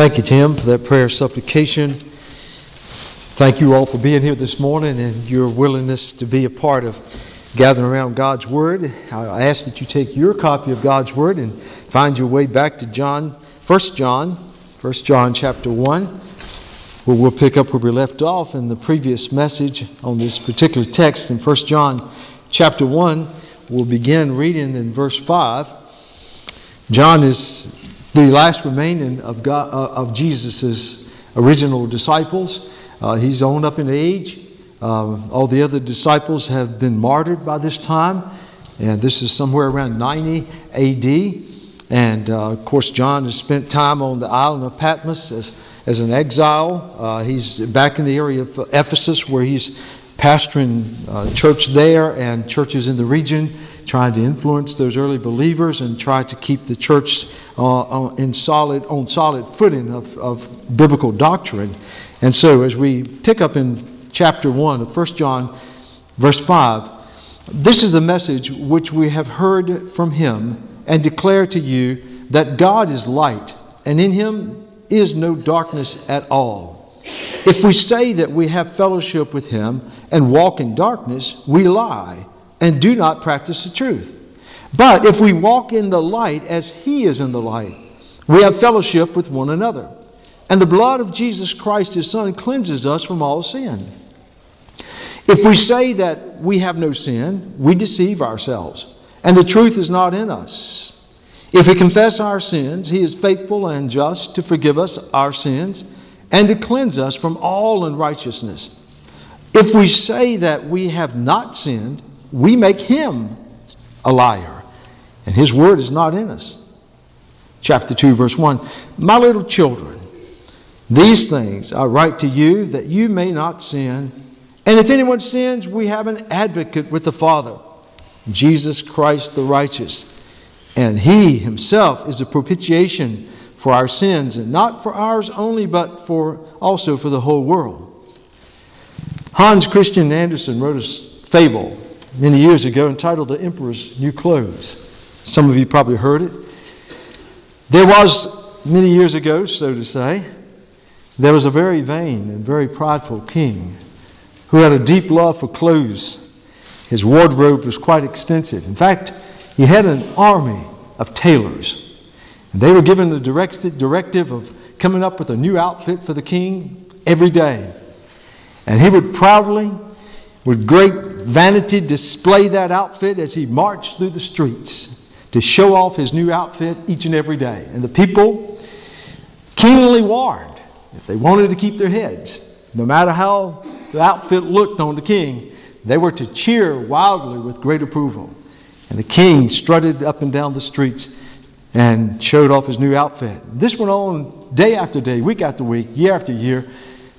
Thank you, Tim, for that prayer supplication. Thank you all for being here this morning and your willingness to be a part of gathering around God's Word. I ask that you take your copy of God's Word and find your way back to John, 1 John, 1 John chapter 1, where we'll pick up where we left off in the previous message on this particular text in 1 John chapter 1. We'll begin reading in verse 5. John is the last remaining of, God, uh, of Jesus' original disciples. Uh, he's on up in age. Uh, all the other disciples have been martyred by this time, and this is somewhere around 90 AD. And uh, of course, John has spent time on the island of Patmos as, as an exile. Uh, he's back in the area of Ephesus where he's pastoring uh, church there and churches in the region trying to influence those early believers and try to keep the church uh, in solid, on solid footing of, of biblical doctrine. And so, as we pick up in chapter 1 of 1 John, verse 5, this is the message which we have heard from him and declare to you that God is light, and in him is no darkness at all. If we say that we have fellowship with him and walk in darkness, we lie and do not practice the truth. But if we walk in the light as he is in the light, we have fellowship with one another. And the blood of Jesus Christ, his Son, cleanses us from all sin. If we say that we have no sin, we deceive ourselves, and the truth is not in us. If we confess our sins, he is faithful and just to forgive us our sins and to cleanse us from all unrighteousness. If we say that we have not sinned, we make him a liar, and his word is not in us. Chapter 2, verse 1 My little children, these things I write to you that you may not sin. And if anyone sins, we have an advocate with the Father, Jesus Christ the righteous. And he himself is a propitiation for our sins, and not for ours only, but for also for the whole world. Hans Christian Andersen wrote a fable many years ago entitled The Emperor's New Clothes. Some of you probably heard it. There was, many years ago, so to say, there was a very vain and very prideful king who had a deep love for clothes. His wardrobe was quite extensive. In fact, he had an army of tailors. And they were given the directive of coming up with a new outfit for the king every day. And he would proudly with great vanity display that outfit as he marched through the streets to show off his new outfit each and every day. And the people, keenly warned, if they wanted to keep their heads, no matter how the outfit looked on the king, they were to cheer wildly with great approval. And the king strutted up and down the streets and showed off his new outfit. This went on day after day, week after week, year after year.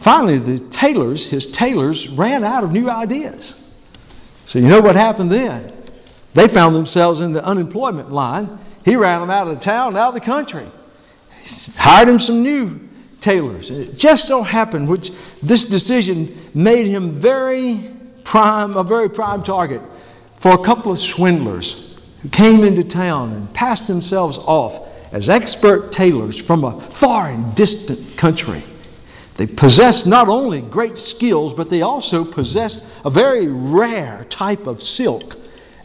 Finally, the tailors, his tailors, ran out of new ideas. So, you know what happened then? They found themselves in the unemployment line. He ran them out of the town, out of the country. He hired him some new tailors. And it just so happened, which this decision made him very prime, a very prime target for a couple of swindlers who came into town and passed themselves off as expert tailors from a far and distant country. They possessed not only great skills, but they also possessed a very rare type of silk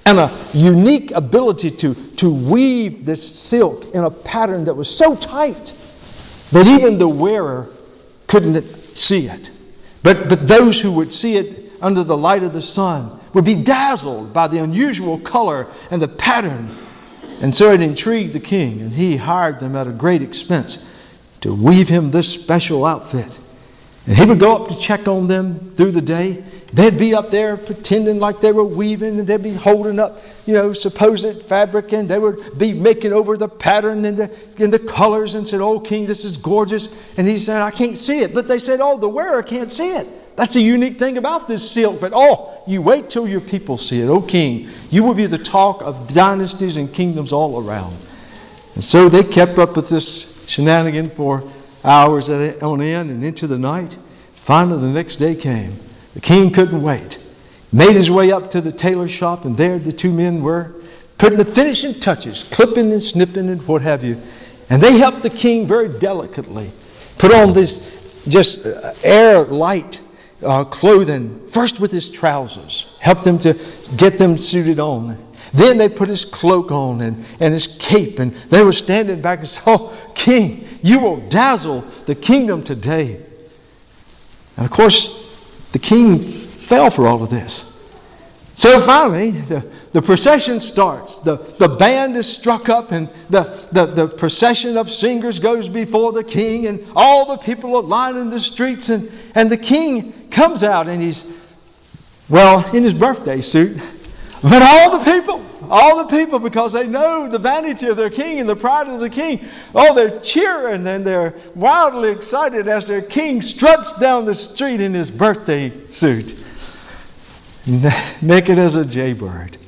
and a unique ability to, to weave this silk in a pattern that was so tight that even the wearer couldn't see it. But, but those who would see it under the light of the sun would be dazzled by the unusual color and the pattern. And so it intrigued the king, and he hired them at a great expense to weave him this special outfit. And he would go up to check on them through the day. They'd be up there pretending like they were weaving, and they'd be holding up, you know, supposed fabric, and they would be making over the pattern and the, and the colors and said, Oh, King, this is gorgeous. And he said, I can't see it. But they said, Oh, the wearer can't see it. That's the unique thing about this silk. But oh, you wait till your people see it. Oh, King, you will be the talk of dynasties and kingdoms all around. And so they kept up with this shenanigan for hours on end and into the night. Finally, the next day came. The king couldn't wait. Made his way up to the tailor shop, and there the two men were putting the finishing touches, clipping and snipping and what have you. And they helped the king very delicately put on this just uh, air light uh, clothing, first with his trousers, helped them to get them suited on. Then they put his cloak on and, and his cape, and they were standing back and said, Oh, King, you will dazzle the kingdom today. And of course, the king fell for all of this. So finally, the, the procession starts. The, the band is struck up, and the, the, the procession of singers goes before the king, and all the people are lining the streets. And, and the king comes out, and he's, well, in his birthday suit. But all the people, all the people, because they know the vanity of their king and the pride of the king, oh, they're cheering and they're wildly excited as their king struts down the street in his birthday suit naked as a jaybird.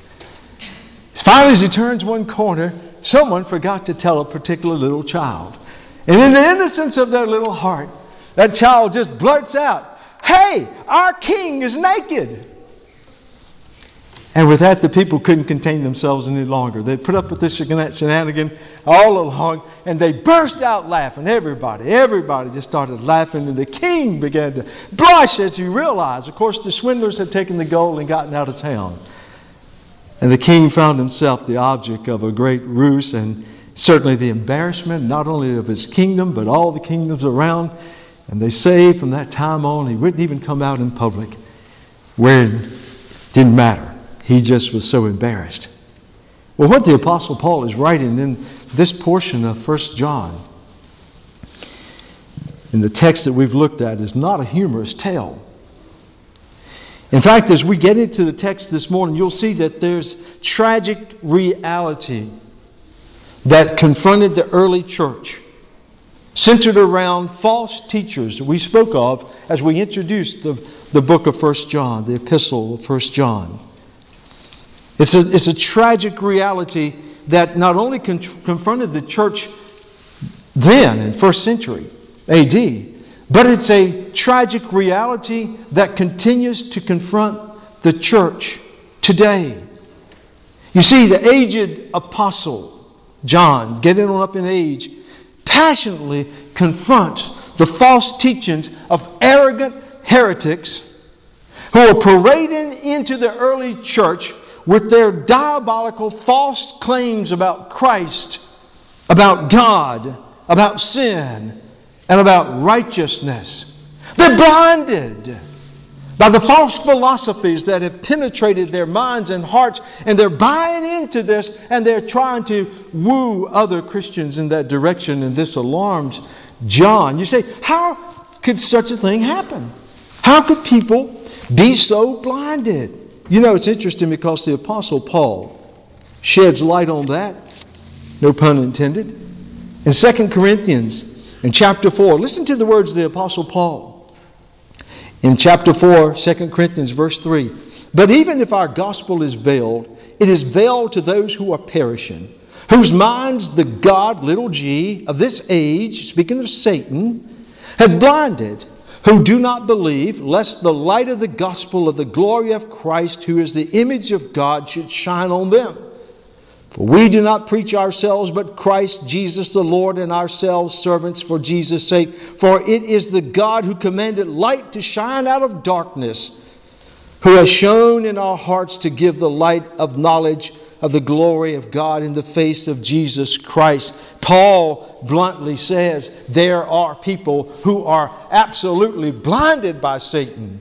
As finally, as he turns one corner, someone forgot to tell a particular little child. And in the innocence of their little heart, that child just blurts out, Hey, our king is naked. And with that, the people couldn't contain themselves any longer. They put up with this shenanigan all along, and they burst out laughing. Everybody, everybody just started laughing, and the king began to blush as he realized, of course, the swindlers had taken the gold and gotten out of town. And the king found himself the object of a great ruse and certainly the embarrassment, not only of his kingdom, but all the kingdoms around. And they say from that time on, he wouldn't even come out in public, where it didn't matter. He just was so embarrassed. Well, what the Apostle Paul is writing in this portion of 1 John, in the text that we've looked at, is not a humorous tale. In fact, as we get into the text this morning, you'll see that there's tragic reality that confronted the early church, centered around false teachers we spoke of as we introduced the, the book of 1 John, the epistle of 1 John. It's a, it's a tragic reality that not only con- confronted the church then in first century AD, but it's a tragic reality that continues to confront the church today. You see, the aged apostle, John, getting on up in age, passionately confronts the false teachings of arrogant heretics who are parading into the early church with their diabolical false claims about Christ, about God, about sin, and about righteousness. They're blinded by the false philosophies that have penetrated their minds and hearts, and they're buying into this and they're trying to woo other Christians in that direction, and this alarms John. You say, How could such a thing happen? How could people be so blinded? You know, it's interesting because the Apostle Paul sheds light on that, no pun intended. In 2 Corinthians, in chapter 4, listen to the words of the Apostle Paul. In chapter 4, 2 Corinthians, verse 3 But even if our gospel is veiled, it is veiled to those who are perishing, whose minds the God, little g, of this age, speaking of Satan, have blinded who do not believe, lest the light of the gospel of the glory of Christ, who is the image of God, should shine on them. For we do not preach ourselves, but Christ Jesus the Lord, and ourselves servants for Jesus' sake. For it is the God who commanded light to shine out of darkness, who has shown in our hearts to give the light of knowledge of the glory of God in the face of Jesus Christ. Paul bluntly says there are people who are absolutely blinded by Satan.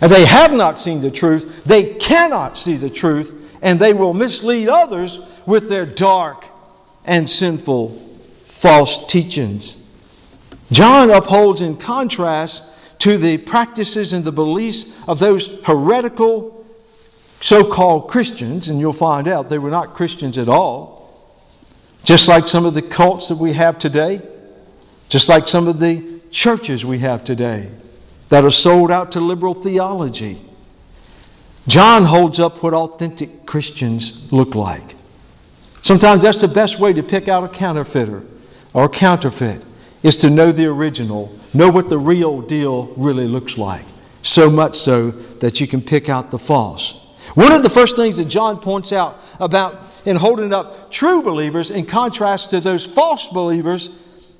And they have not seen the truth, they cannot see the truth, and they will mislead others with their dark and sinful false teachings. John upholds, in contrast to the practices and the beliefs of those heretical so called Christians, and you'll find out they were not Christians at all, just like some of the cults that we have today, just like some of the churches we have today that are sold out to liberal theology. John holds up what authentic Christians look like. Sometimes that's the best way to pick out a counterfeiter or counterfeit is to know the original, know what the real deal really looks like. So much so that you can pick out the false. One of the first things that John points out about in holding up true believers in contrast to those false believers,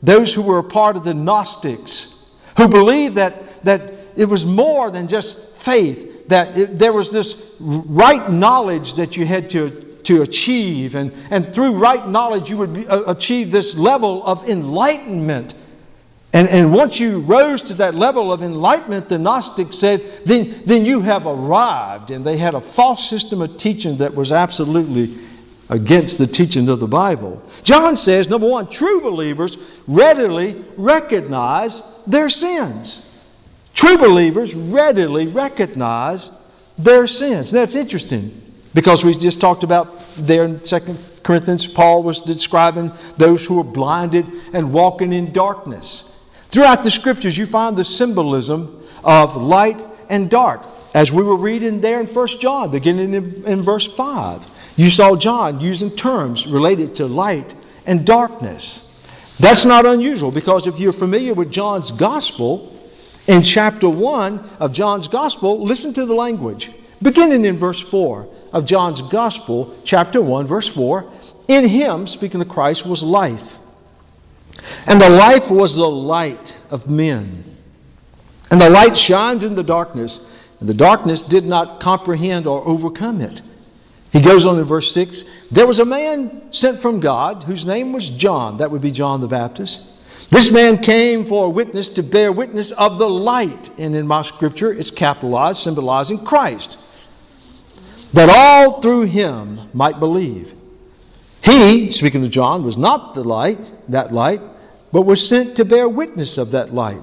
those who were a part of the Gnostics, who believed that, that it was more than just faith, that it, there was this right knowledge that you had to, to achieve, and, and through right knowledge, you would be, uh, achieve this level of enlightenment. And, and once you rose to that level of enlightenment, the Gnostics said, then, then you have arrived. And they had a false system of teaching that was absolutely against the teaching of the Bible. John says, number one, true believers readily recognize their sins. True believers readily recognize their sins. That's interesting because we just talked about there in 2 Corinthians, Paul was describing those who are blinded and walking in darkness. Throughout the scriptures, you find the symbolism of light and dark. As we were reading there in 1 John, beginning in, in verse 5, you saw John using terms related to light and darkness. That's not unusual because if you're familiar with John's gospel, in chapter 1 of John's gospel, listen to the language. Beginning in verse 4 of John's gospel, chapter 1, verse 4 In him, speaking of Christ, was life. And the life was the light of men. And the light shines in the darkness, and the darkness did not comprehend or overcome it. He goes on in verse 6 There was a man sent from God whose name was John. That would be John the Baptist. This man came for a witness to bear witness of the light. And in my scripture, it's capitalized, symbolizing Christ. That all through him might believe. He, speaking to John, was not the light, that light, but was sent to bear witness of that light.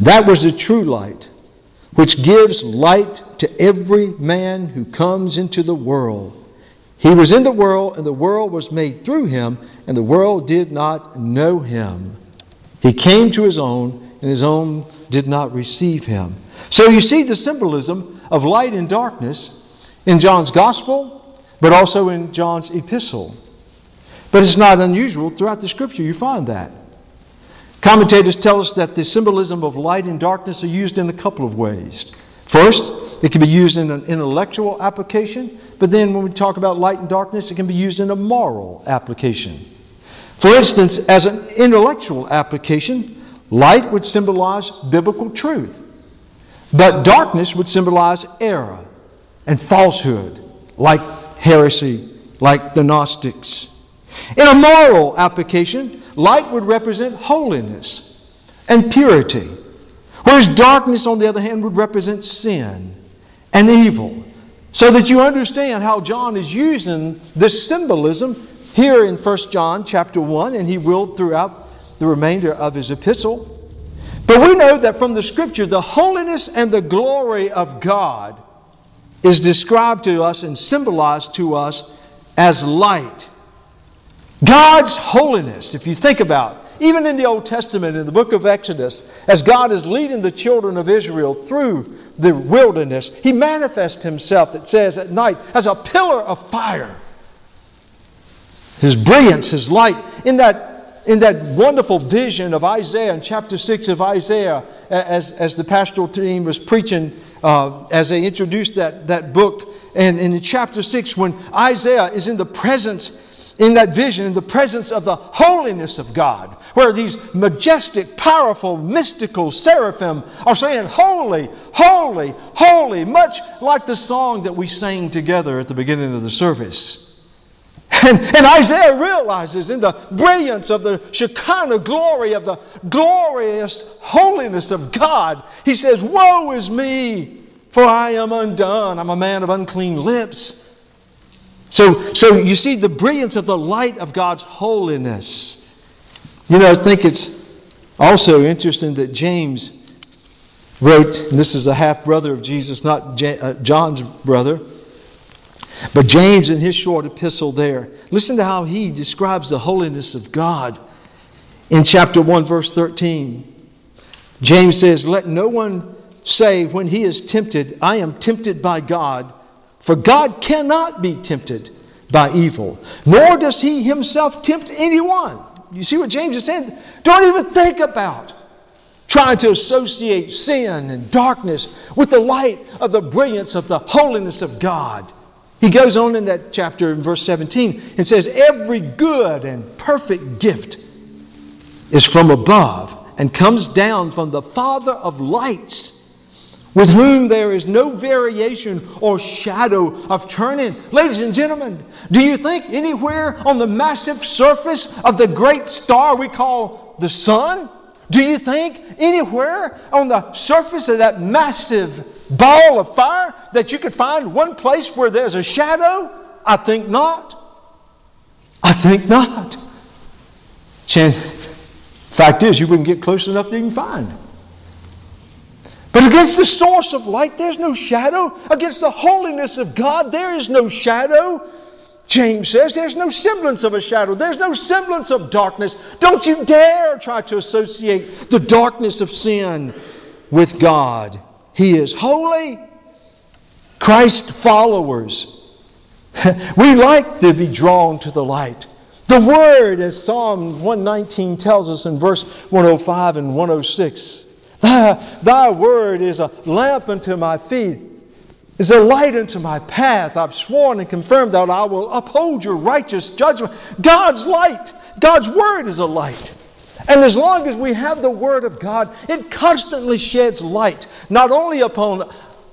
That was the true light which gives light to every man who comes into the world. He was in the world, and the world was made through him, and the world did not know him. He came to his own, and his own did not receive him. So you see the symbolism of light and darkness in John's gospel, but also in John's epistle. But it's not unusual. Throughout the scripture, you find that. Commentators tell us that the symbolism of light and darkness are used in a couple of ways. First, it can be used in an intellectual application, but then when we talk about light and darkness, it can be used in a moral application. For instance, as an intellectual application, light would symbolize biblical truth, but darkness would symbolize error and falsehood, like heresy, like the Gnostics. In a moral application, light would represent holiness and purity, whereas darkness, on the other hand, would represent sin and evil. So that you understand how John is using this symbolism here in 1 John chapter 1, and he will throughout the remainder of his epistle. But we know that from the scripture, the holiness and the glory of God is described to us and symbolized to us as light. God's holiness, if you think about, it, even in the Old Testament, in the book of Exodus, as God is leading the children of Israel through the wilderness, He manifests Himself, it says, at night as a pillar of fire. His brilliance, His light, in that, in that wonderful vision of Isaiah in chapter 6 of Isaiah, as, as the pastoral team was preaching, uh, as they introduced that, that book. And, and in chapter 6, when Isaiah is in the presence in that vision, in the presence of the holiness of God, where these majestic, powerful, mystical seraphim are saying, Holy, holy, holy, much like the song that we sang together at the beginning of the service. And, and Isaiah realizes in the brilliance of the Shekinah glory of the glorious holiness of God, he says, Woe is me, for I am undone. I'm a man of unclean lips. So, so you see the brilliance of the light of God's holiness. You know, I think it's also interesting that James wrote, and this is a half brother of Jesus, not uh, John's brother, but James in his short epistle there. Listen to how he describes the holiness of God in chapter 1, verse 13. James says, Let no one say when he is tempted, I am tempted by God. For God cannot be tempted by evil, nor does he himself tempt anyone. You see what James is saying? Don't even think about trying to associate sin and darkness with the light of the brilliance of the holiness of God. He goes on in that chapter in verse 17 and says, Every good and perfect gift is from above and comes down from the Father of lights, with whom there is no variation or shadow of turning. Ladies and gentlemen, do you think anywhere on the massive surface of the great star we call the sun, do you think anywhere on the surface of that massive ball of fire that you could find one place where there's a shadow? I think not. I think not. Chance, fact is, you wouldn't get close enough to even find. But against the source of light, there's no shadow. Against the holiness of God, there is no shadow. James says there's no semblance of a shadow, there's no semblance of darkness. Don't you dare try to associate the darkness of sin with God. He is holy. Christ followers. we like to be drawn to the light. The Word, as Psalm 119 tells us in verse 105 and 106, Thy, thy Word is a lamp unto my feet is a light unto my path. I've sworn and confirmed that I will uphold your righteous judgment. God's light, God's word is a light. And as long as we have the word of God, it constantly sheds light, not only upon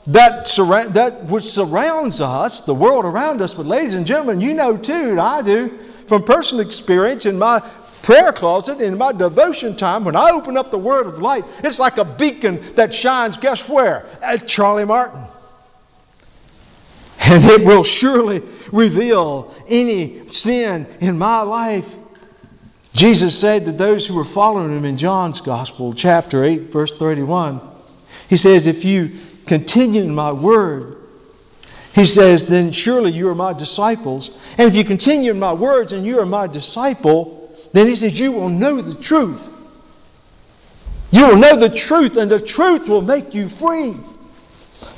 that, surra- that which surrounds us, the world around us, but ladies and gentlemen, you know too, and I do, from personal experience in my prayer closet, in my devotion time, when I open up the word of light, it's like a beacon that shines, guess where? At Charlie Martin and it will surely reveal any sin in my life. Jesus said to those who were following him in John's Gospel, chapter 8, verse 31, He says, If you continue in my word, He says, then surely you are my disciples. And if you continue in my words and you are my disciple, then He says, You will know the truth. You will know the truth, and the truth will make you free.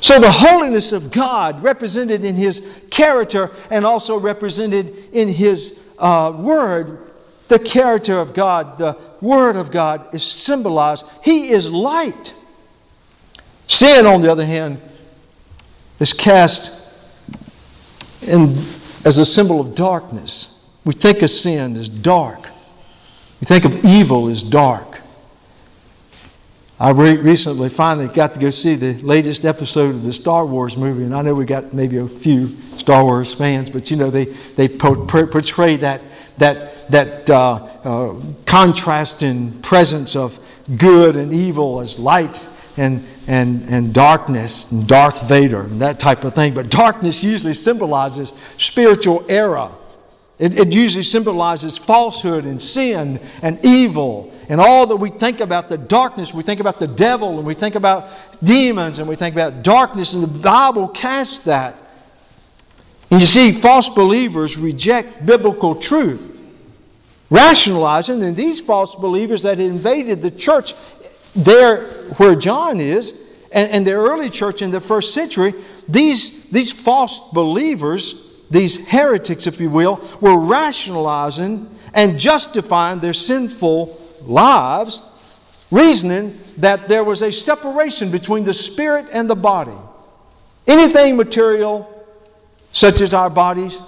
So, the holiness of God, represented in His character and also represented in His uh, Word, the character of God, the Word of God is symbolized. He is light. Sin, on the other hand, is cast in, as a symbol of darkness. We think of sin as dark, we think of evil as dark. I re- recently finally got to go see the latest episode of the Star Wars movie, and I know we got maybe a few Star Wars fans, but you know they they portray that that that uh, uh, contrasting presence of good and evil as light and and and darkness and Darth Vader and that type of thing. But darkness usually symbolizes spiritual error. It, it usually symbolizes falsehood and sin and evil and all that we think about the darkness, we think about the devil and we think about demons and we think about darkness, and the Bible casts that. And you see, false believers reject biblical truth, rationalizing, and these false believers that invaded the church there where John is, and, and the early church in the first century, these, these false believers, these heretics, if you will, were rationalizing and justifying their sinful lives, reasoning that there was a separation between the spirit and the body. Anything material, such as our bodies,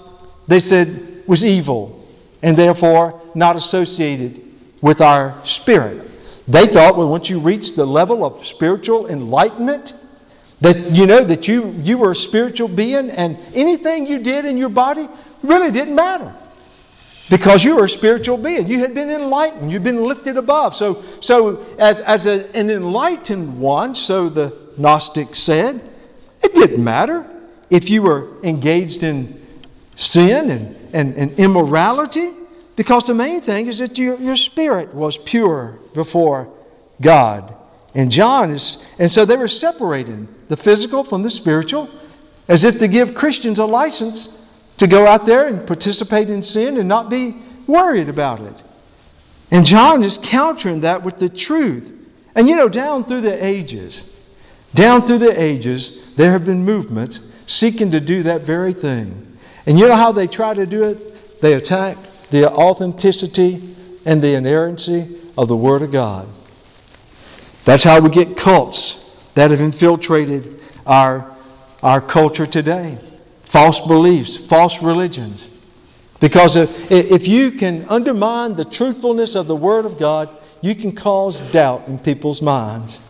they said was evil and therefore not associated with our spirit. They thought, well, once you reach the level of spiritual enlightenment, that you know that you, you were a spiritual being and anything you did in your body really didn't matter because you were a spiritual being. You had been enlightened. You'd been lifted above. So, so as, as a, an enlightened one, so the Gnostic said, it didn't matter if you were engaged in sin and, and, and immorality, because the main thing is that your, your spirit was pure before God. And John is, and so they were separating the physical from the spiritual, as if to give Christians a license to go out there and participate in sin and not be worried about it. And John is countering that with the truth. And you know, down through the ages, down through the ages, there have been movements seeking to do that very thing. And you know how they try to do it? They attack the authenticity and the inerrancy of the Word of God. That's how we get cults that have infiltrated our, our culture today. False beliefs, false religions. Because if, if you can undermine the truthfulness of the Word of God, you can cause doubt in people's minds.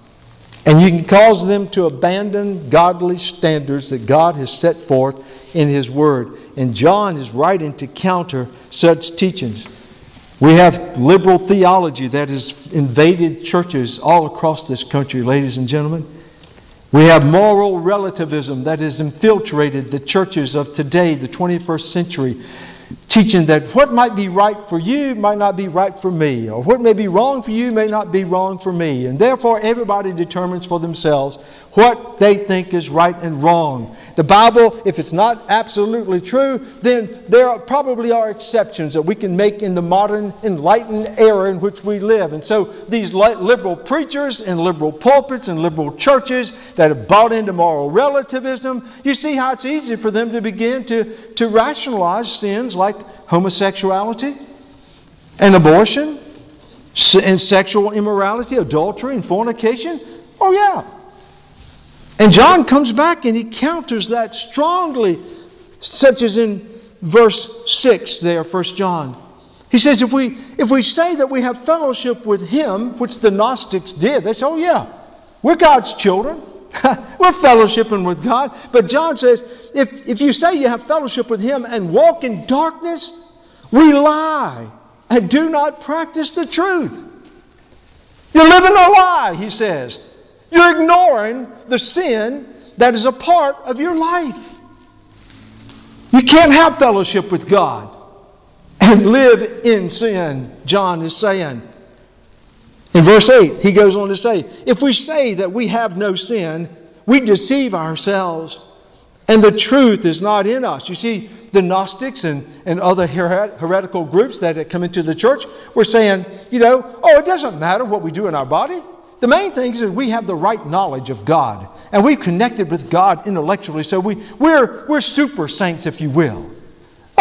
And you can cause them to abandon godly standards that God has set forth in His Word. And John is writing to counter such teachings. We have liberal theology that has invaded churches all across this country, ladies and gentlemen. We have moral relativism that has infiltrated the churches of today, the 21st century teaching that what might be right for you might not be right for me, or what may be wrong for you may not be wrong for me. And therefore, everybody determines for themselves what they think is right and wrong. The Bible, if it's not absolutely true, then there are, probably are exceptions that we can make in the modern enlightened era in which we live. And so, these liberal preachers and liberal pulpits and liberal churches that have bought into moral relativism, you see how it's easy for them to begin to, to rationalize sins like homosexuality and abortion and sexual immorality, adultery and fornication? Oh, yeah. And John comes back and he counters that strongly, such as in verse 6 there, 1 John. He says, if we, if we say that we have fellowship with him, which the Gnostics did, they say, oh, yeah, we're God's children. We're fellowshipping with God. But John says, if, if you say you have fellowship with Him and walk in darkness, we lie and do not practice the truth. You're living a lie, he says. You're ignoring the sin that is a part of your life. You can't have fellowship with God and live in sin, John is saying. In verse 8, he goes on to say, If we say that we have no sin, we deceive ourselves, and the truth is not in us. You see, the Gnostics and, and other heretical groups that had come into the church were saying, you know, oh, it doesn't matter what we do in our body. The main thing is that we have the right knowledge of God, and we've connected with God intellectually, so we, we're, we're super saints, if you will.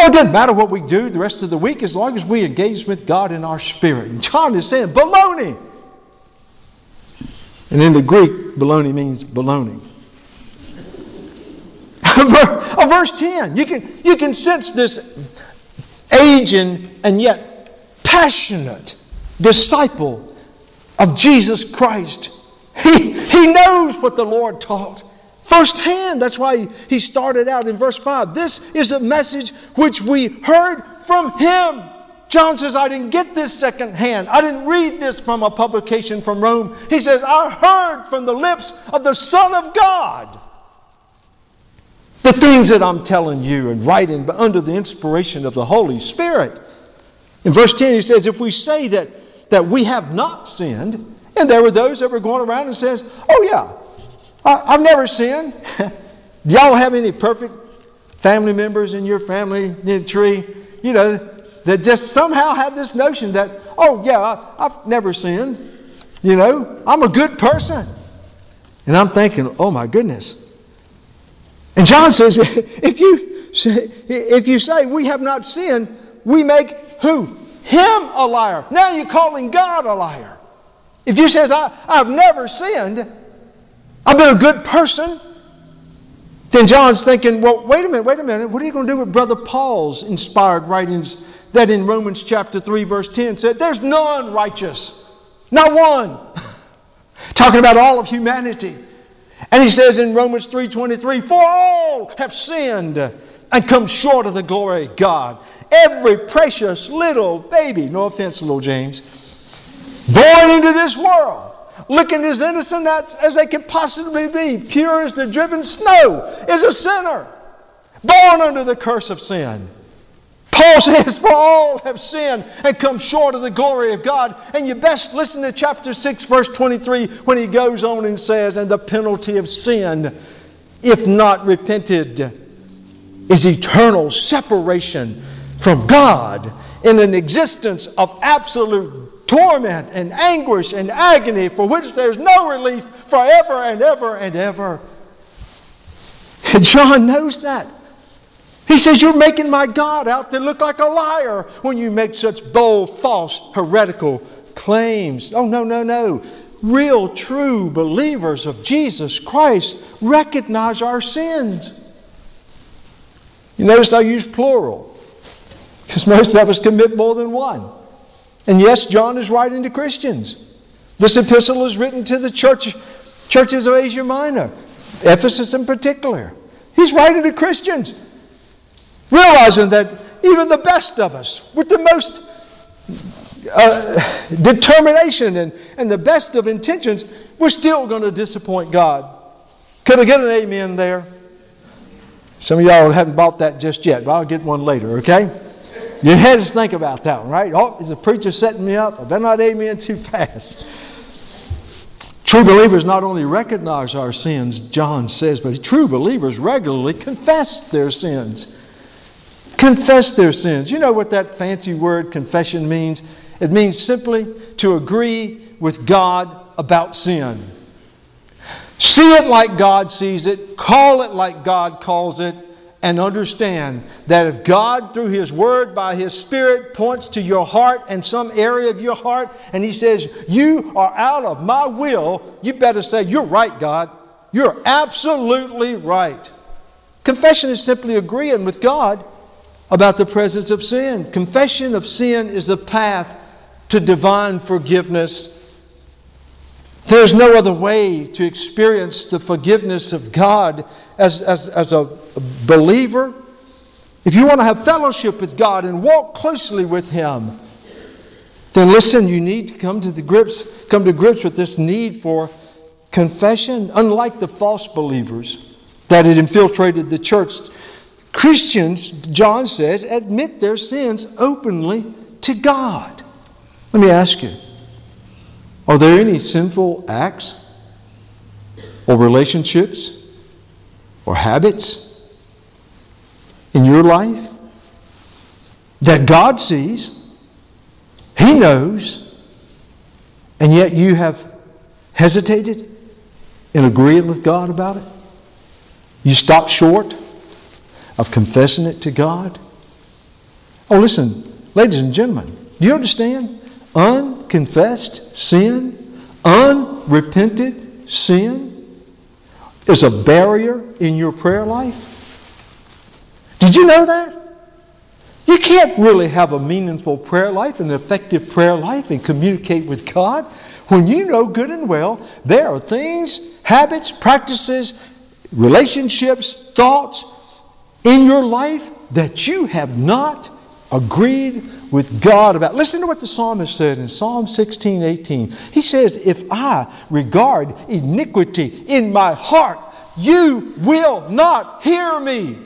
Oh, it doesn't matter what we do the rest of the week as long as we engage with God in our spirit. John is saying, baloney. And in the Greek, baloney means baloney. verse 10, you can, you can sense this aging and yet passionate disciple of Jesus Christ. He, he knows what the Lord taught firsthand. That's why he started out in verse 5. This is a message which we heard from him. John says, I didn't get this secondhand. I didn't read this from a publication from Rome. He says, I heard from the lips of the Son of God the things that I'm telling you and writing but under the inspiration of the Holy Spirit. In verse 10, he says, If we say that, that we have not sinned, and there were those that were going around and says, Oh yeah, I, have never sinned. Do y'all have any perfect family members in your family tree? You know, that just somehow have this notion that, oh, yeah, I, I've never sinned. You know, I'm a good person. And I'm thinking, oh my goodness. And John says, if you if you say we have not sinned, we make who? Him a liar. Now you're calling God a liar. If you says I, I've never sinned, I've been a good person, then John's thinking, well, wait a minute, wait a minute. What are you going to do with Brother Paul's inspired writings that in Romans chapter 3, verse 10 said, There's none righteous, not one. Talking about all of humanity. And he says in Romans 3:23, For all have sinned and come short of the glory of God. Every precious little baby, no offense, little James, born into this world, looking as innocent as, they could possibly be, pure as the driven snow, is a sinner, born under the curse of sin. Paul says, For all have sinned and come short of the glory of God. And you best listen to chapter 6, verse 23, when he goes on and says, And the penalty of sin, if not repented, is eternal separation from God in an existence of absolute torment and anguish and agony for which there's no relief forever and ever and ever. And John knows that. He says, You're making my God out to look like a liar when you make such bold, false, heretical claims. Oh, no, no, no. real, true believers of Jesus Christ recognize our sins. You notice I use plural because most of us commit more than one. And yes, John is writing to Christians. This epistle is written to the church, churches of Asia Minor, Ephesus in particular. He's writing to Christians, realizing that even the best of us, with the most uh, determination and, and the best of intentions, we're still going to disappoint God. Could I get an amen there? Some of y'all haven't bought that just yet, but I'll get one later, okay? You had to think about that one, right? Oh, is the preacher setting me up? I better not amen too fast. True believers not only recognize our sins, John says, but true believers regularly confess their sins. Confess their sins. You know what that fancy word confession means? It means simply to agree with God about sin. See it like God sees it, call it like God calls it, and understand that if God, through His Word, by His Spirit, points to your heart and some area of your heart, and He says, You are out of my will, you better say, You're right, God. You're absolutely right. Confession is simply agreeing with God about the presence of sin. Confession of sin is the path to divine forgiveness there's no other way to experience the forgiveness of God as, as, as a believer. If you want to have fellowship with God and walk closely with Him, then listen, you need to come to the grips, come to grips with this need for confession. Unlike the false believers that had infiltrated the church, Christians, John says, admit their sins openly to God. Let me ask you. Are there any sinful acts or relationships or habits in your life that God sees, He knows, and yet you have hesitated in agreeing with God about it? You stop short of confessing it to God? Oh, listen, ladies and gentlemen, do you understand? Unconfessed sin, unrepented sin, is a barrier in your prayer life? Did you know that? You can't really have a meaningful prayer life, an effective prayer life, and communicate with God when you know good and well there are things, habits, practices, relationships, thoughts in your life that you have not agreed with God about. Listen to what the psalmist said in Psalm 16 18. He says, If I regard iniquity in my heart, you will not hear me.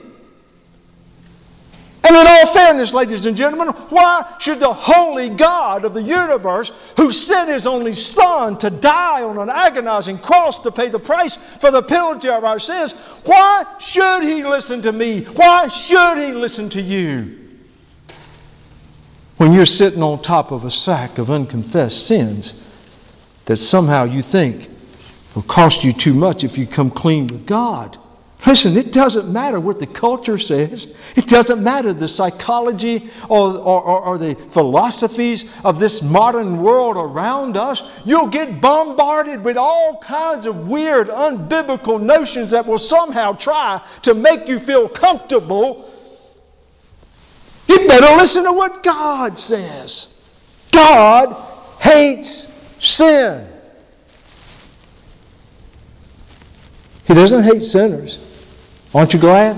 And in all fairness, ladies and gentlemen, why should the holy God of the universe, who sent his only Son to die on an agonizing cross to pay the price for the penalty of our sins, why should he listen to me? Why should he listen to you? When you're sitting on top of a sack of unconfessed sins that somehow you think will cost you too much if you come clean with God. Listen, it doesn't matter what the culture says. It doesn't matter the psychology or, or, or, or, the philosophies of this modern world around us. You'll get bombarded with all kinds of weird, unbiblical notions that will somehow try to make you feel comfortable you better listen to what God says. God hates sin. He doesn't hate sinners. Aren't you glad?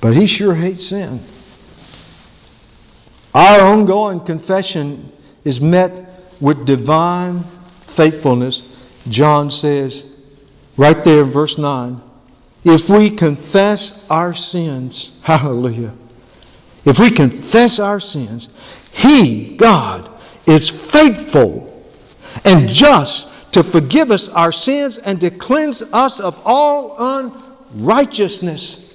but He sure hates sin. Our ongoing confession is met with divine faithfulness. John says right there in verse 9 if we confess our sins, hallelujah, if we confess our sins, He, God, is faithful and just to forgive us our sins and to cleanse us of all unrighteousness.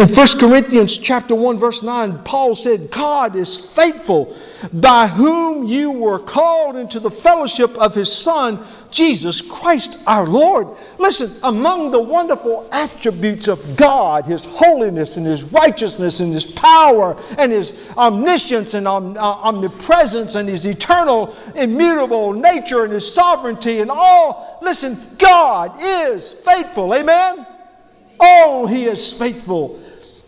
In 1 Corinthians chapter 1 verse 9, Paul said, "God is faithful, by whom you were called into the fellowship of his son, Jesus Christ our Lord." Listen, among the wonderful attributes of God, his holiness and his righteousness and his power and his omniscience and om- uh, omnipresence and his eternal immutable nature and his sovereignty and all, listen, God is faithful. Amen. Oh, he is faithful.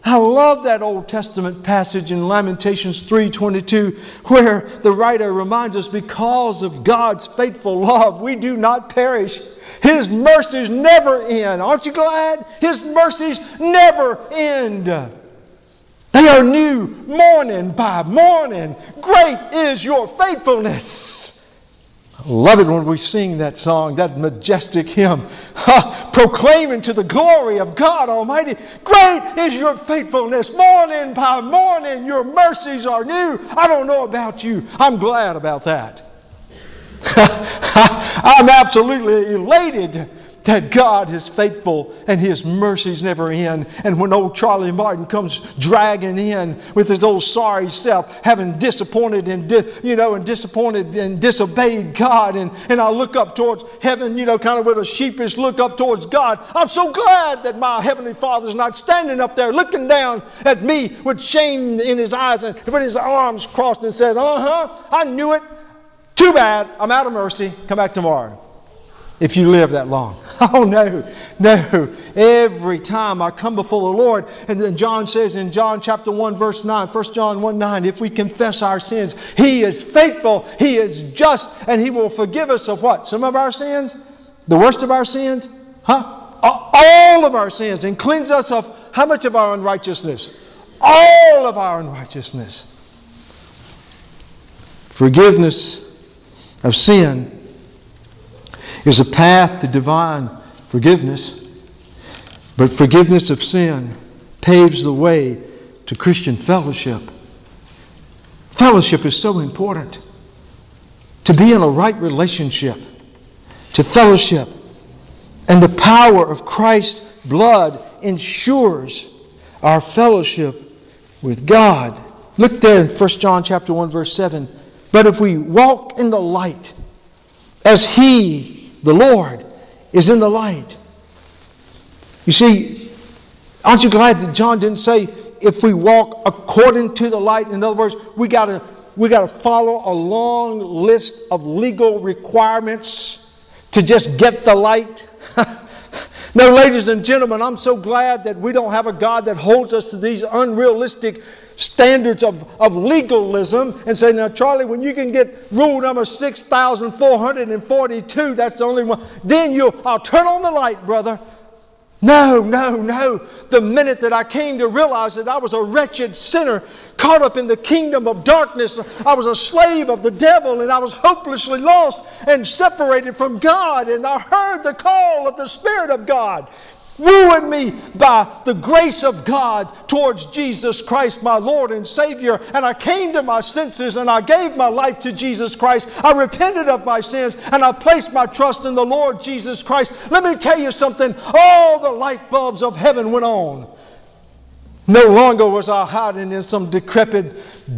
I love that Old Testament passage in Lamentations 3:22 where the writer reminds us because of God's faithful love we do not perish. His mercies never end. Aren't you glad? His mercies never end. They are new morning by morning. Great is your faithfulness. Love it when we sing that song, that majestic hymn, proclaiming to the glory of God Almighty, Great is your faithfulness. Morning by morning, your mercies are new. I don't know about you. I'm glad about that. I'm absolutely elated that God is faithful and His mercies never end. And when old Charlie Martin comes dragging in with his old sorry self, having disappointed and di- you know and disappointed and disobeyed God, and, and I look up towards heaven, you know, kind of with a sheepish look up towards God. I'm so glad that my heavenly Father's not standing up there looking down at me with shame in his eyes and with his arms crossed and says, "Uh-huh, I knew it. Too bad. I'm out of mercy. Come back tomorrow." If you live that long. Oh, no, no. Every time I come before the Lord, and then John says in John chapter 1, verse 9, 1 John 1 9, if we confess our sins, He is faithful, He is just, and He will forgive us of what? Some of our sins? The worst of our sins? Huh? All of our sins, and cleanse us of how much of our unrighteousness? All of our unrighteousness. Forgiveness of sin is a path to divine forgiveness, but forgiveness of sin paves the way to Christian fellowship. Fellowship is so important. To be in a right relationship, to fellowship, and the power of Christ's blood ensures our fellowship with God. Look there in 1 John chapter 1 verse 7. But if we walk in the light as he the Lord is in the light. You see, aren't you glad that John didn't say, if we walk according to the light? In other words, we got to we got to follow a long list of legal requirements to just get the light. no, ladies and gentlemen, I'm so glad that we don't have a God that holds us to these unrealistic standards of, of legalism and say, now, Charlie, when you can get rule number 6,442, that's the only one, then you'll, I'll turn on the light, brother. No, no, no. The minute that I came to realize that I was a wretched sinner caught up in the kingdom of darkness, I was a slave of the devil and I was hopelessly lost and separated from God. And I heard the call of the Spirit of God wooing me by the grace of God towards Jesus Christ, my Lord and Savior. And I came to my senses and I gave my life to Jesus Christ. I repented of my sins and I placed my trust in the Lord Jesus Christ. Let me tell you something all the light bulbs of heaven went on. No longer was I hiding in some decrepit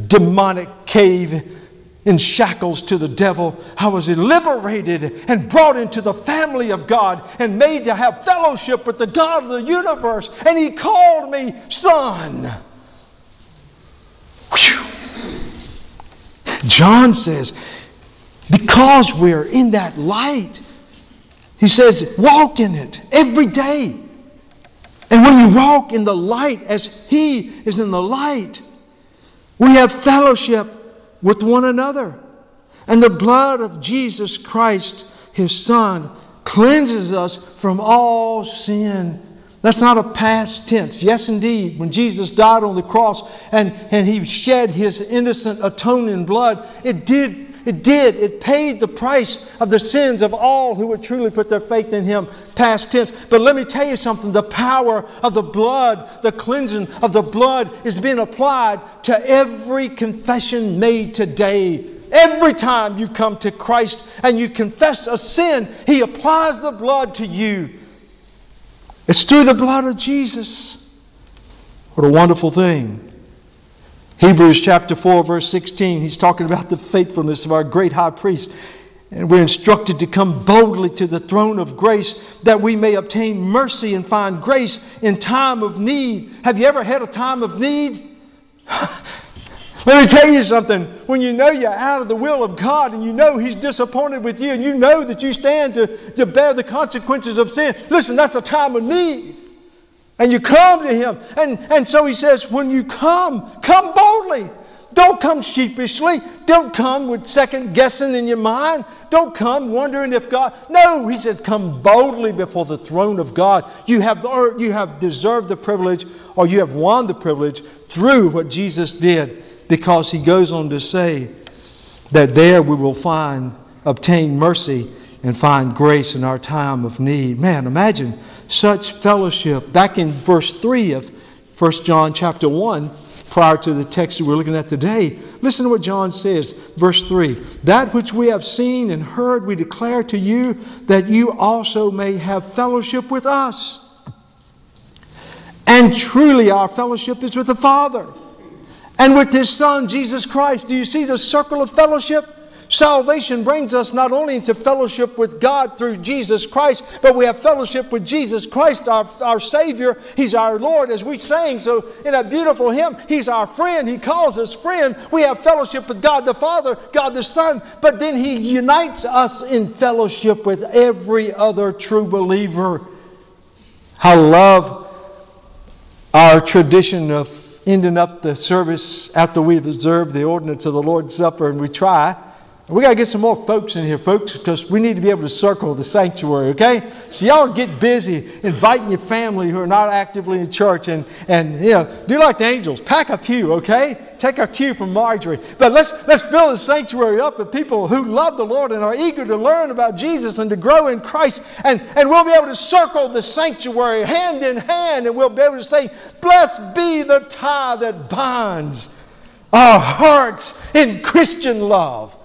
demonic cave in shackles to the devil. I was liberated and brought into the family of God and made to have fellowship with the God of the universe. And He called me son. Whew. John says, because we're in that light, he says, walk in it every day. And when you walk in the light as He is in the light, we have fellowship with one another. And the blood of Jesus Christ, his Son, cleanses us from all sin. That's not a past tense. Yes, indeed, when Jesus died on the cross and, and he shed his innocent atoning blood, it did it did. It paid the price of the sins of all who would truly put their faith in Him, past tense. But let me tell you something the power of the blood, the cleansing of the blood, is being applied to every confession made today. Every time you come to Christ and you confess a sin, He applies the blood to you. It's through the blood of Jesus. What a wonderful thing. Hebrews chapter 4, verse 16, he's talking about the faithfulness of our great high priest. And we're instructed to come boldly to the throne of grace that we may obtain mercy and find grace in time of need. Have you ever had a time of need? Let me tell you something. When you know you're out of the will of God and you know He's disappointed with you and you know that you stand to, to bear the consequences of sin, listen, that's a time of need. And you come to Him. And, and so He says, when you come, come boldly. Don't come sheepishly. Don't come with second guessing in your mind. Don't come wondering if God. No, he said, come boldly before the throne of God. You have, or you have deserved the privilege, or you have won the privilege through what Jesus did, because he goes on to say that there we will find, obtain mercy, and find grace in our time of need. Man, imagine such fellowship. Back in verse 3 of 1 John chapter 1, prior to the text that we're looking at today. Listen to what John says, verse 3 That which we have seen and heard, we declare to you, that you also may have fellowship with us. And truly, our fellowship is with the Father and with His Son, Jesus Christ. Do you see the circle of fellowship? Salvation brings us not only into fellowship with God through Jesus Christ, but we have fellowship with Jesus Christ, our, our Savior. He's our Lord, as we sang. So, in a beautiful hymn, He's our friend. He calls us friend. We have fellowship with God the Father, God the Son, but then He unites us in fellowship with every other true believer. I love our tradition of ending up the service after we've observed the ordinance of the Lord's Supper, and we try we got to get some more folks in here, folks, because we need to be able to circle the sanctuary, okay? So y'all get busy inviting your family who are not actively in church and, and you know, do like the angels. Pack a pew, okay? Take a cue from Marjorie. But let's, let's fill the sanctuary up with people who love the Lord and are eager to learn about Jesus and to grow in Christ. And, and we'll be able to circle the sanctuary hand in hand and we'll be able to say, Blessed be the tie that binds our hearts in Christian love.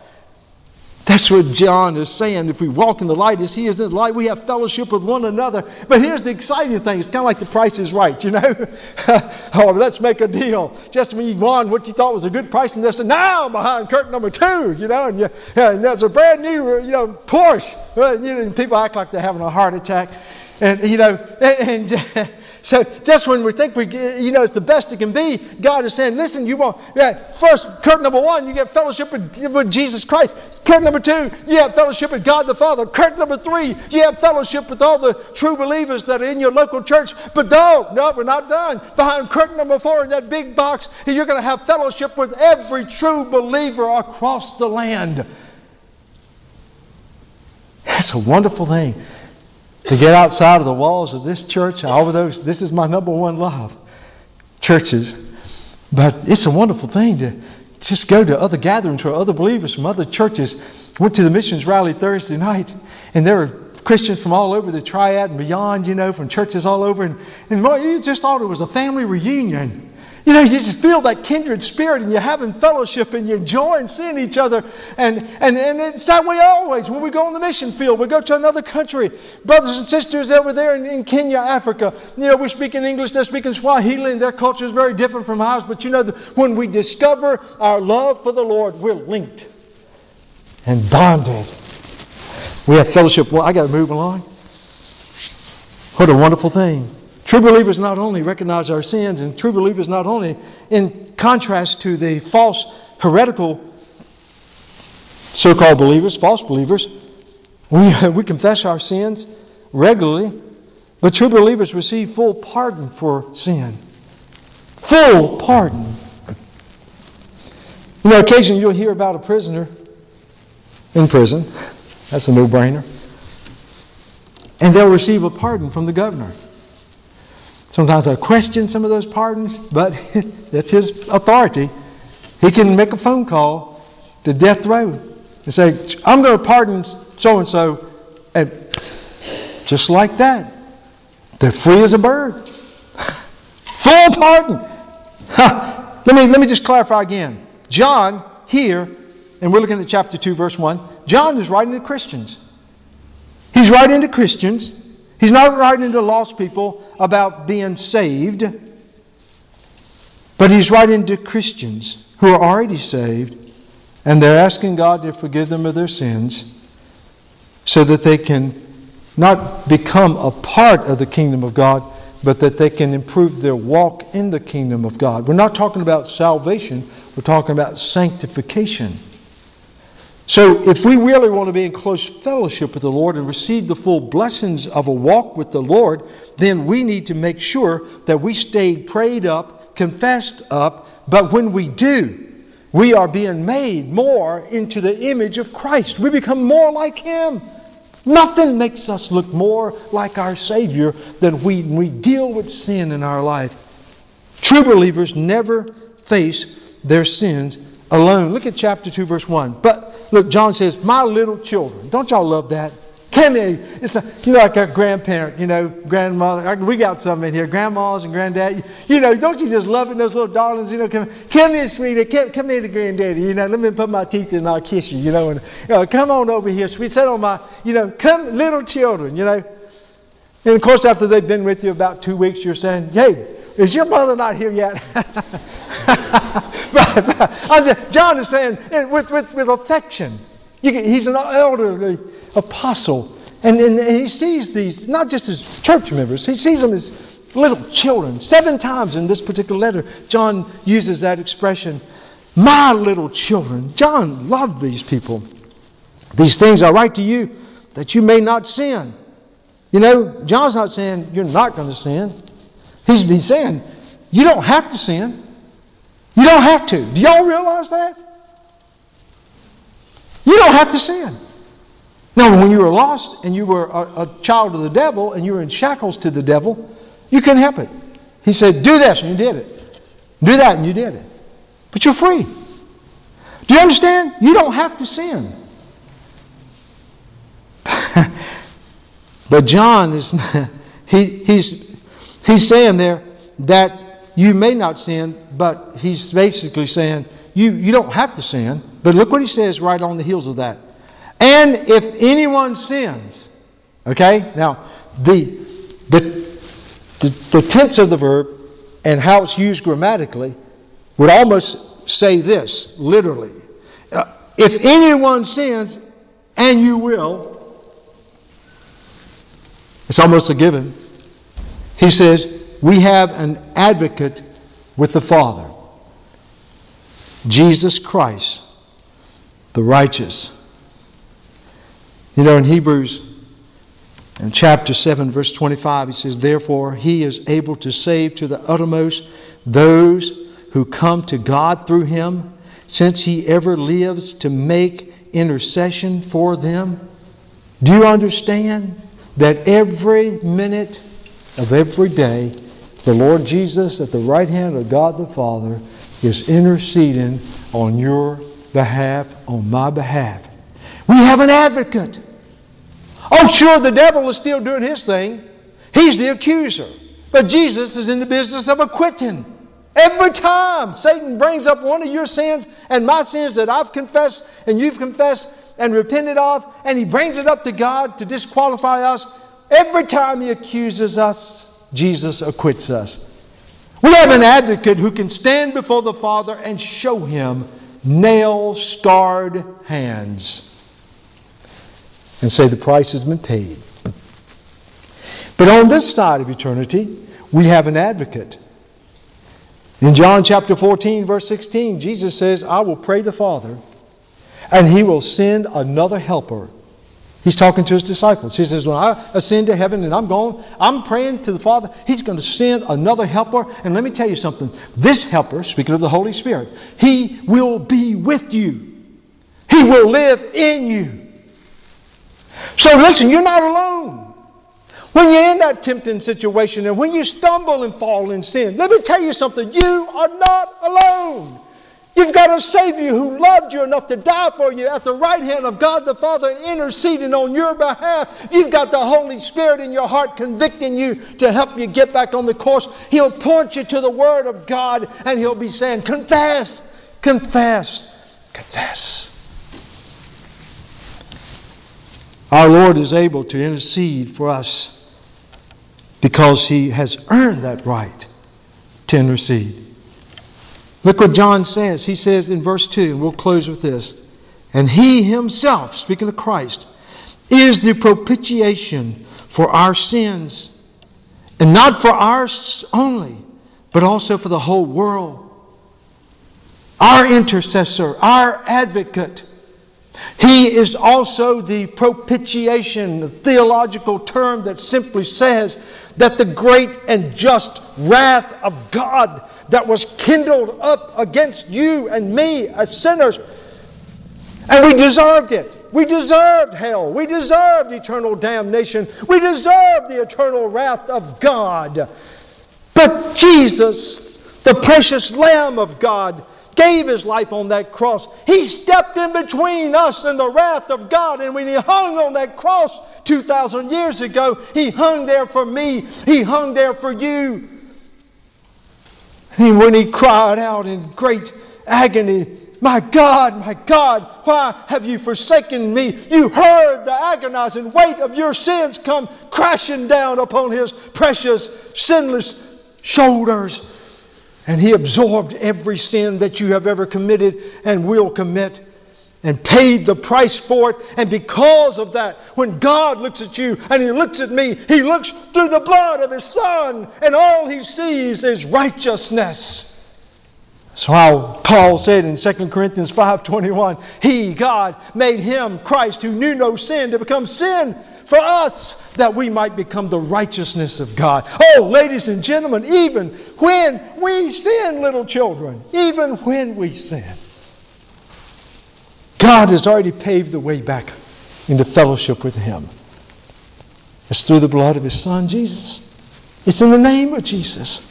That's what John is saying. If we walk in the light as he is in the light, we have fellowship with one another. But here's the exciting thing. It's kind of like the price is right, you know? oh, let's make a deal. Just when you won what you thought was a good price, and there's now behind curtain number two, you know, and, you, and there's a brand new, you know, Porsche. you know, and people act like they're having a heart attack. And, you know, and, and so just when we think we, you know, it's the best it can be, God is saying, listen, you want, yeah, first, curtain number one, you get fellowship with, with Jesus Christ. Curtain number two, you have fellowship with God the Father. Curtain number three, you have fellowship with all the true believers that are in your local church. But no, no, we're not done. Behind curtain number four in that big box, you're going to have fellowship with every true believer across the land. That's a wonderful thing to get outside of the walls of this church, all of those, this is my number one love, churches. But it's a wonderful thing to just go to other gatherings where other believers from other churches went to the missions rally Thursday night, and there were Christians from all over the triad and beyond, you know, from churches all over. And, and you just thought it was a family reunion. You know, you just feel that kindred spirit and you're having fellowship and you're enjoying seeing each other. And, and, and it's that way always. When we go on the mission field, we go to another country. Brothers and sisters over there in, in Kenya, Africa, you know, we're speaking English, they're speaking Swahili, and their culture is very different from ours. But you know, when we discover our love for the Lord, we're linked and bonded. We have fellowship. Well, I got to move along. What a wonderful thing. True believers not only recognize our sins, and true believers not only, in contrast to the false, heretical so called believers, false believers, we, we confess our sins regularly, but true believers receive full pardon for sin. Full pardon. You know, occasionally you'll hear about a prisoner in prison. That's a no brainer. And they'll receive a pardon from the governor. Sometimes I question some of those pardons, but that's his authority. He can make a phone call to death row and say, I'm going to pardon so and so. And just like that, they're free as a bird. Full pardon. Let me, let me just clarify again. John, here, and we're looking at chapter 2, verse 1, John is writing to Christians. He's writing to Christians He's not writing to lost people about being saved. But he's writing to Christians who are already saved, and they're asking God to forgive them of their sins so that they can not become a part of the kingdom of God, but that they can improve their walk in the kingdom of God. We're not talking about salvation, we're talking about sanctification. So, if we really want to be in close fellowship with the Lord and receive the full blessings of a walk with the Lord, then we need to make sure that we stay prayed up, confessed up, but when we do, we are being made more into the image of Christ. We become more like Him. Nothing makes us look more like our Savior than we, we deal with sin in our life. True believers never face their sins alone. Look at chapter 2, verse 1. But look, John says, My little children. Don't y'all love that? Come here. It's a, you know, like a grandparent, you know, grandmother. We got some in here, grandmas and granddad. You know, don't you just love it, those little darlings? You know, come, come here, sweetie. Come, come here to granddaddy. You know, let me put my teeth in and I'll kiss you. You know, and come on over here, sweet. Sit on my, you know, come, little children. You know, and of course, after they've been with you about two weeks, you're saying, "Hey, is your mother not here yet?" John is saying with, with, with affection. Can, he's an elderly apostle. And, and, and, he sees these, not just as church members, he sees them as little children. Seven times in this particular letter, John uses that expression, my little children. John loved these people. These things I write to you that you may not sin. You know, John's not saying you're not going to sin. He's, he's saying you don't have to sin. You don't have to. Do y'all realize that? You don't have to sin. Now, when you were lost and you were a, a, child of the devil and you were in shackles to the devil, you couldn't help it. He said, Do this, and you did it. Do that, and you did it. But you're free. Do you understand? You don't have to sin. but John is, he, he's, he's saying there that you may not sin, but he's basically saying you, you don't have to sin. But look what he says right on the heels of that. And if anyone sins, okay? Now, the, the, the, the tense of the verb and how it's used grammatically would almost say this, literally. Uh, if anyone sins, and you will, it's almost a given. He says, we have an advocate with the Father, Jesus Christ, the righteous. You know, in Hebrews, in chapter 7, verse 25, he says, Therefore, he is able to save to the uttermost those who come to God through him, since he ever lives to make intercession for them. Do you understand that every minute of every day, the Lord Jesus at the right hand of God the Father is interceding on your behalf, on my behalf. We have an advocate. Oh, sure, the devil is still doing his thing. He's the accuser. But Jesus is in the business of acquitting. Every time Satan brings up one of your sins and my sins that I've confessed and you've confessed and repented of, and he brings it up to God to disqualify us, every time he accuses us, Jesus acquits us. We have an advocate who can stand before the Father and show him nail scarred hands and say the price has been paid. But on this side of eternity, we have an advocate. In John chapter 14, verse 16, Jesus says, I will pray the Father, and he will send another helper He's talking to his disciples. He says, When I ascend to heaven and I'm gone, I'm praying to the Father. He's going to send another helper. And let me tell you something. This helper, speaking of the Holy Spirit, he will be with you, he will live in you. So listen, you're not alone. When you're in that tempting situation and when you stumble and fall in sin, let me tell you something. You are not alone. You've got a Savior who loved you enough to die for you at the right hand of God the Father, interceding on your behalf. You've got the Holy Spirit in your heart convicting you to help you get back on the course. He'll point you to the Word of God and He'll be saying, Confess, confess, confess. Our Lord is able to intercede for us because He has earned that right to intercede. Look what John says. He says in verse 2, and we'll close with this. And he himself, speaking of Christ, is the propitiation for our sins, and not for ours only, but also for the whole world. Our intercessor, our advocate. He is also the propitiation, the theological term that simply says that the great and just wrath of God that was kindled up against you and me as sinners, and we deserved it. We deserved hell. We deserved eternal damnation. We deserved the eternal wrath of God. But Jesus, the precious Lamb of God, gave his life on that cross. He stepped in between us and the wrath of God. And when he hung on that cross 2,000 years ago, he hung there for me, he hung there for you. And when he cried out in great agony, my God, my God, why have you forsaken me? You heard the agonizing weight of your sins come crashing down upon his precious, sinless shoulders. And he absorbed every sin that you have ever committed and will commit and paid the price for it. And because of that, when God looks at you and he looks at me, he looks through the blood of his son, and all he sees is righteousness. So how Paul said in 2 Corinthians 5:21, he God made him Christ who knew no sin to become sin for us that we might become the righteousness of God. Oh, ladies and gentlemen, even when we sin, little children, even when we sin, God has already paved the way back into fellowship with him. It's through the blood of his son Jesus. It's in the name of Jesus.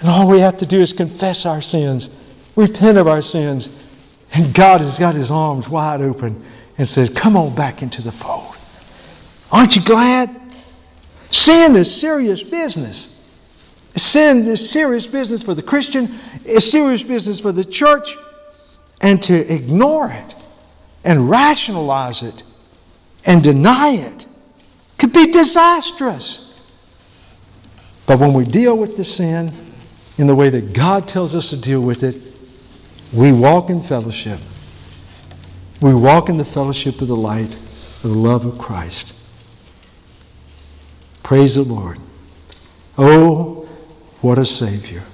And all we have to do is confess our sins, repent of our sins, and God has got his arms wide open and says, Come on back into the fold. Aren't you glad? Sin is serious business. Sin is serious business for the Christian, it's serious business for the church, and to ignore it and rationalize it and deny it could be disastrous. But when we deal with the sin, in the way that God tells us to deal with it, we walk in fellowship. We walk in the fellowship of the light of the love of Christ. Praise the Lord. Oh, what a Savior.